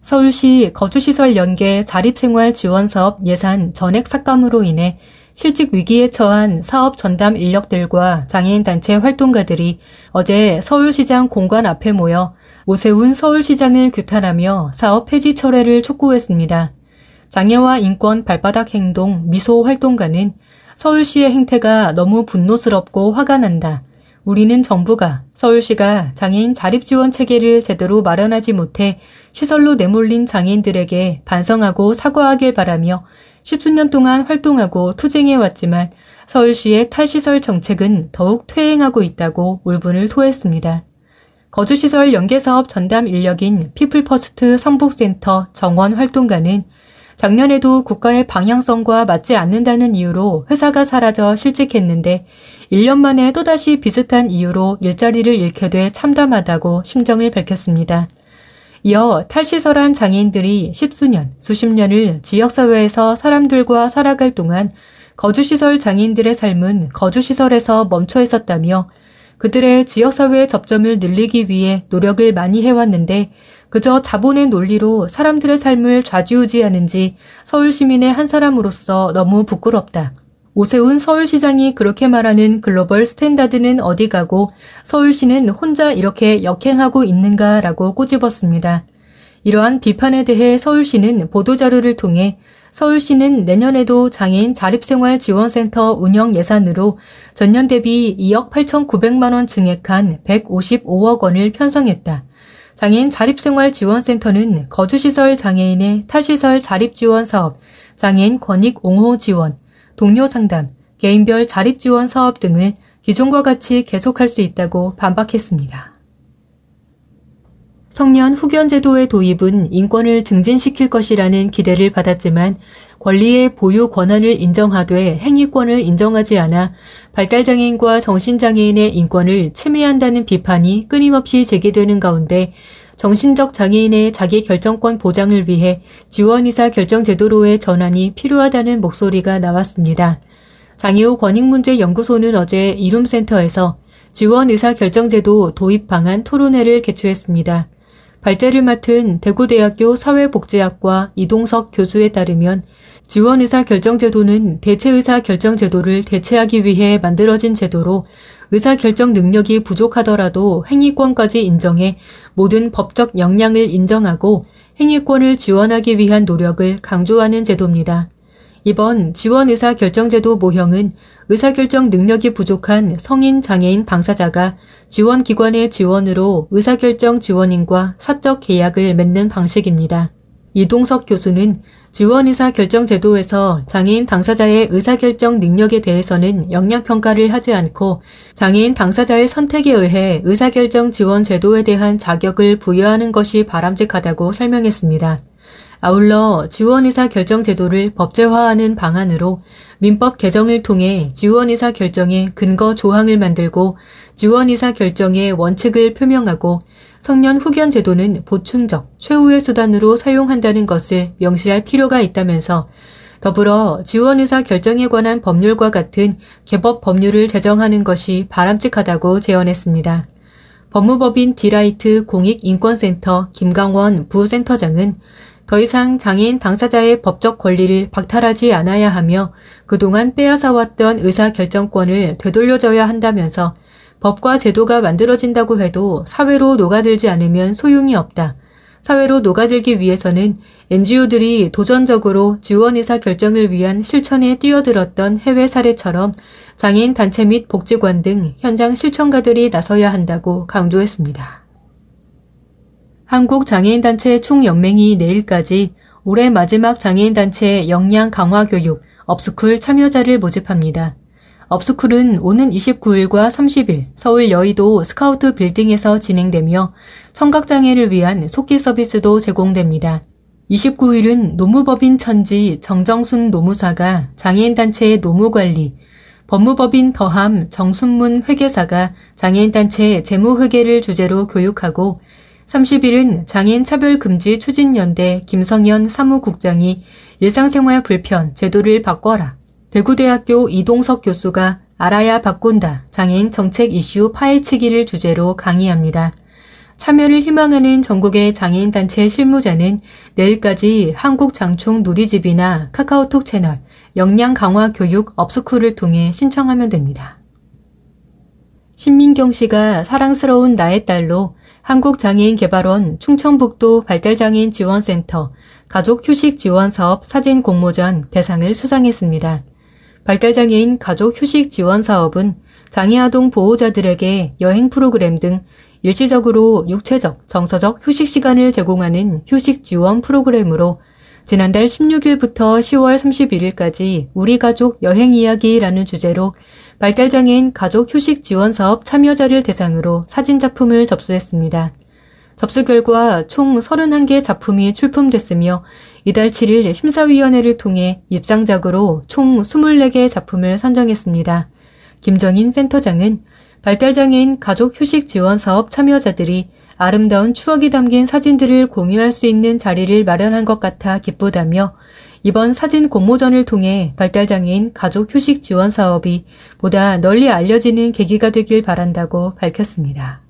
서울시 거주시설 연계 자립생활 지원 사업 예산 전액 삭감으로 인해 실직 위기에 처한 사업 전담 인력들과 장애인 단체 활동가들이 어제 서울시장 공관 앞에 모여 오세훈 서울시장을 규탄하며 사업 폐지 철회를 촉구했습니다. 장애와 인권 발바닥 행동 미소 활동가는 서울시의 행태가 너무 분노스럽고 화가 난다. 우리는 정부가 서울시가 장애인 자립 지원 체계를 제대로 마련하지 못해 시설로 내몰린 장애인들에게 반성하고 사과하길 바라며 십수년 동안 활동하고 투쟁해 왔지만 서울시의 탈시설 정책은 더욱 퇴행하고 있다고 울분을 토했습니다. 거주시설 연계사업 전담 인력인 피플퍼스트 성북센터 정원 활동가는 작년에도 국가의 방향성과 맞지 않는다는 이유로 회사가 사라져 실직했는데 1년 만에 또다시 비슷한 이유로 일자리를 잃게 돼 참담하다고 심정을 밝혔습니다. 이어 탈시설한 장애인들이 십수년, 수십 년을 지역사회에서 사람들과 살아갈 동안 거주시설 장애인들의 삶은 거주시설에서 멈춰 있었다며 그들의 지역사회의 접점을 늘리기 위해 노력을 많이 해왔는데 그저 자본의 논리로 사람들의 삶을 좌지우지하는지 서울 시민의 한 사람으로서 너무 부끄럽다. 오세훈 서울시장이 그렇게 말하는 global standard는 어디 가고 서울시는 혼자 이렇게 역행하고 있는가라고 꼬집었습니다. 이러한 비판에 대해 서울시는 보도자료를 통해 서울시는 내년에도 장애인 자립생활지원센터 운영 예산으로 전년 대비 2억 8,900만 원 증액한 155억 원을 편성했다. 장애인 자립생활지원센터는 거주시설 장애인의 탈시설 자립지원 사업, 장애인 권익 옹호 지원, 동료 상담, 개인별 자립지원 사업 등을 기존과 같이 계속할 수 있다고 반박했습니다. 성년 후견 제도의 도입은 인권을 증진시킬 것이라는 기대를 받았지만 권리의 보유 권한을 인정하되 행위권을 인정하지 않아 발달장애인과 정신장애인의 인권을 침해한다는 비판이 끊임없이 제기되는 가운데 정신적 장애인의 자기 결정권 보장을 위해 지원의사 결정제도로의 전환이 필요하다는 목소리가 나왔습니다. 장애우 권익문제연구소는 어제 이룸센터에서 지원의사 결정제도 도입 방안 토론회를 개최했습니다. 발제를 맡은 대구대학교 사회복지학과 이동석 교수에 따르면 지원의사 결정제도는 대체의사 결정제도를 대체하기 위해 만들어진 제도로 의사 결정 능력이 부족하더라도 행위권까지 인정해 모든 법적 역량을 인정하고 행위권을 지원하기 위한 노력을 강조하는 제도입니다. 이번 지원의사 결정제도 모형은 의사결정 능력이 부족한 성인 장애인 당사자가 지원기관의 지원으로 의사결정 지원인과 사적 계약을 맺는 방식입니다. 이동석 교수는 지원의사 결정제도에서 장애인 당사자의 의사결정 능력에 대해서는 역량평가를 하지 않고 장애인 당사자의 선택에 의해 의사결정 지원 제도에 대한 자격을 부여하는 것이 바람직하다고 설명했습니다. 아울러 지원의사 결정 제도를 법제화하는 방안으로 민법 개정을 통해 지원의사 결정의 근거 조항을 만들고 지원의사 결정의 원칙을 표명하고 성년 후견 제도는 보충적, 최후의 수단으로 사용한다는 것을 명시할 필요가 있다면서 더불어 지원의사 결정에 관한 법률과 같은 개법 법률을 제정하는 것이 바람직하다고 제언했습니다. 법무법인 디라이트 공익인권센터 김강원 부센터장은 더 이상 장애인 당사자의 법적 권리를 박탈하지 않아야 하며 그동안 빼앗아왔던 의사결정권을 되돌려줘야 한다면서 법과 제도가 만들어진다고 해도 사회로 녹아들지 않으면 소용이 없다. 사회로 녹아들기 위해서는 NGO들이 도전적으로 지원의사 결정을 위한 실천에 뛰어들었던 해외 사례처럼 장애인 단체 및 복지관 등 현장 실천가들이 나서야 한다고 강조했습니다. 한국장애인단체 총연맹이 내일까지 올해 마지막 장애인단체 역량 강화 교육 업스쿨 참여자를 모집합니다. 업스쿨은 오는 29일과 30일 서울 여의도 스카우트 빌딩에서 진행되며 청각장애를 위한 속기 서비스도 제공됩니다. 29일은 노무법인 천지 정정순 노무사가 장애인단체의 노무관리, 법무법인 더함 정순문 회계사가 장애인단체 재무회계를 주제로 교육하고 30일은 장애인 차별 금지 추진연대 김성현 사무국장이 일상생활 불편 제도를 바꿔라. 대구대학교 이동석 교수가 알아야 바꾼다 장애인 정책 이슈 파헤치기를 주제로 강의합니다. 참여를 희망하는 전국의 장애인 단체 실무자는 내일까지 한국 장충 누리집이나 카카오톡 채널 역량 강화 교육 업스쿨을 통해 신청하면 됩니다. 신민경 씨가 사랑스러운 나의 딸로 한국장애인개발원 충청북도 발달장애인 지원센터 가족휴식지원사업 사진 공모전 대상을 수상했습니다. 발달장애인 가족휴식지원사업은 장애아동 보호자들에게 여행 프로그램 등 일시적으로 육체적, 정서적 휴식 시간을 제공하는 휴식 지원 프로그램으로 지난달 16일부터 10월 31일까지 우리 가족 여행 이야기라는 주제로 발달장애인 가족 휴식 지원 사업 참여자를 대상으로 사진 작품을 접수했습니다. 접수 결과 총 31개 작품이 출품됐으며 이달 7일 심사위원회를 통해 입상작으로 총 24개 작품을 선정했습니다. 김정인 센터장은 발달장애인 가족 휴식 지원 사업 참여자들이 아름다운 추억이 담긴 사진들을 공유할 수 있는 자리를 마련한 것 같아 기쁘다며 이번 사진 공모전을 통해 발달장애인 가족 휴식 지원 사업이 보다 널리 알려지는 계기가 되길 바란다고 밝혔습니다.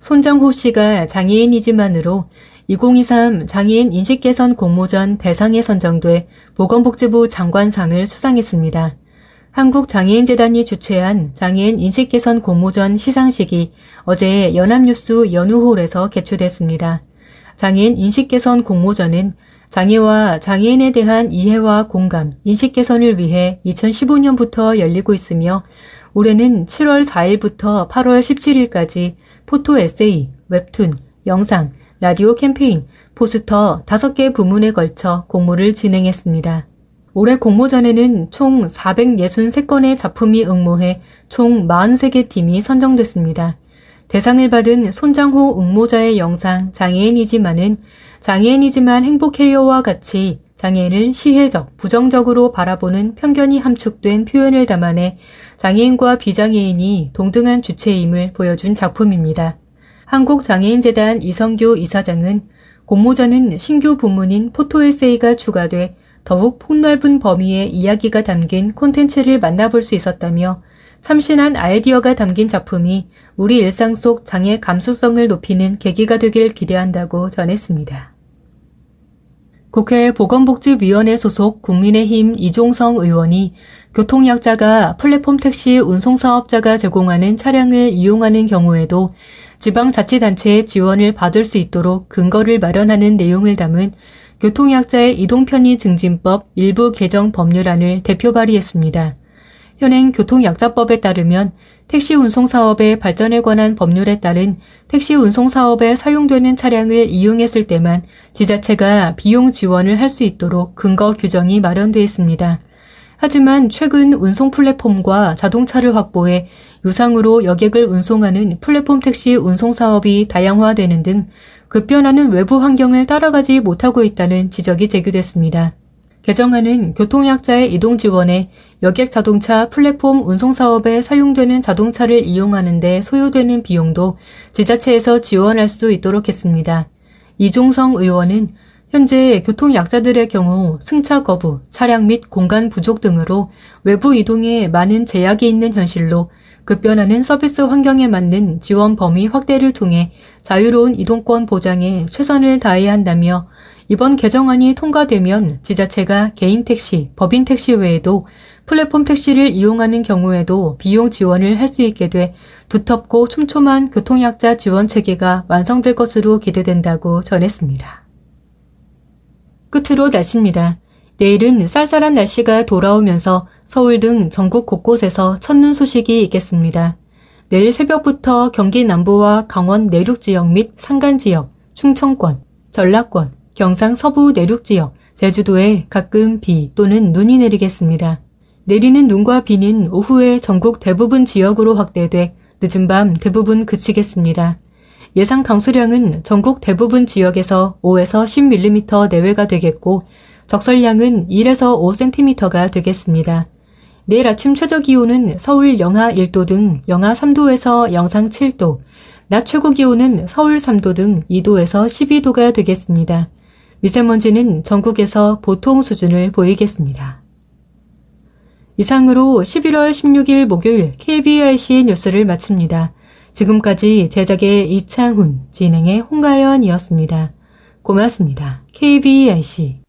손정호 씨가 장애인이지만으로 2023 장애인 인식 개선 공모전 대상에 선정돼 보건복지부 장관상을 수상했습니다. 한국장애인재단이 주최한 장애인 인식 개선 공모전 시상식이 어제 연합뉴스 연우홀에서 개최됐습니다. 장애인 인식 개선 공모전은 장애와 장애인에 대한 이해와 공감, 인식 개선을 위해 2015년부터 열리고 있으며 올해는 7월 4일부터 8월 17일까지 포토 에세이, 웹툰, 영상, 라디오 캠페인, 포스터 5개 부문에 걸쳐 공모를 진행했습니다. 올해 공모전에는 총 463건의 작품이 응모해 총 43개 팀이 선정됐습니다. 대상을 받은 손장호 응모자의 영상 장애인이지만은 장애인이지만 행복해요와 같이 장애인을 시혜적, 부정적으로 바라보는 편견이 함축된 표현을 담아내 장애인과 비장애인이 동등한 주체임을 보여준 작품입니다. 한국장애인재단 이성규 이사장은 공모전은 신규 부문인 포토에세이가 추가돼 더욱 폭넓은 범위의 이야기가 담긴 콘텐츠를 만나볼 수 있었다며 참신한 아이디어가 담긴 작품이 우리 일상 속 장애 감수성을 높이는 계기가 되길 기대한다고 전했습니다. 국회 보건복지위원회 소속 국민의힘 이종성 의원이 교통약자가 플랫폼 택시 운송사업자가 제공하는 차량을 이용하는 경우에도 지방자치단체의 지원을 받을 수 있도록 근거를 마련하는 내용을 담은 교통약자의 이동편의 증진법 일부 개정 법률안을 대표 발의했습니다. 현행 교통약자법에 따르면 택시 운송 사업의 발전에 관한 법률에 따른 택시 운송 사업에 사용되는 차량을 이용했을 때만 지자체가 비용 지원을 할 수 있도록 근거 규정이 마련되어 있습니다. 하지만 최근 운송 플랫폼과 자동차를 확보해 유상으로 여객을 운송하는 플랫폼 택시 운송 사업이 다양화되는 등 급변하는 외부 환경을 따라가지 못하고 있다는 지적이 제기됐습니다. 개정안은 교통약자의 이동 지원에 여객 자동차 플랫폼 운송 사업에 사용되는 자동차를 이용하는 데 소요되는 비용도 지자체에서 지원할 수 있도록 했습니다. 이종성 의원은 현재 교통약자들의 경우 승차 거부, 차량 및 공간 부족 등으로 외부 이동에 많은 제약이 있는 현실로 급변하는 서비스 환경에 맞는 지원 범위 확대를 통해 자유로운 이동권 보장에 최선을 다해야 한다며 이번 개정안이 통과되면 지자체가 개인 택시, 법인 택시 외에도 플랫폼 택시를 이용하는 경우에도 비용 지원을 할 수 있게 돼 두텁고 촘촘한 교통약자 지원 체계가 완성될 것으로 기대된다고 전했습니다. 끝으로 날씨입니다. 내일은 쌀쌀한 날씨가 돌아오면서 서울 등 전국 곳곳에서 첫눈 소식이 있겠습니다. 내일 새벽부터 경기 남부와 강원 내륙 지역 및 산간 지역, 충청권, 전라권, 경상 서부 내륙 지역, 제주도에 가끔 비 또는 눈이 내리겠습니다. 내리는 눈과 비는 오후에 전국 대부분 지역으로 확대돼 늦은 밤 대부분 그치겠습니다. 예상 강수량은 전국 대부분 지역에서 5에서 10mm 내외가 되겠고 적설량은 1에서 5cm가 되겠습니다. 내일 아침 최저 기온은 서울 영하 1도 등 영하 3도에서 영상 7도, 낮 최고 기온은 서울 3도 등 2도에서 12도가 되겠습니다. 미세먼지는 전국에서 보통 수준을 보이겠습니다. 이상으로 11월 16일 목요일 KBRC 뉴스를 마칩니다. 지금까지 제작의 이창훈, 진행의 홍가연이었습니다. 고맙습니다. KBRC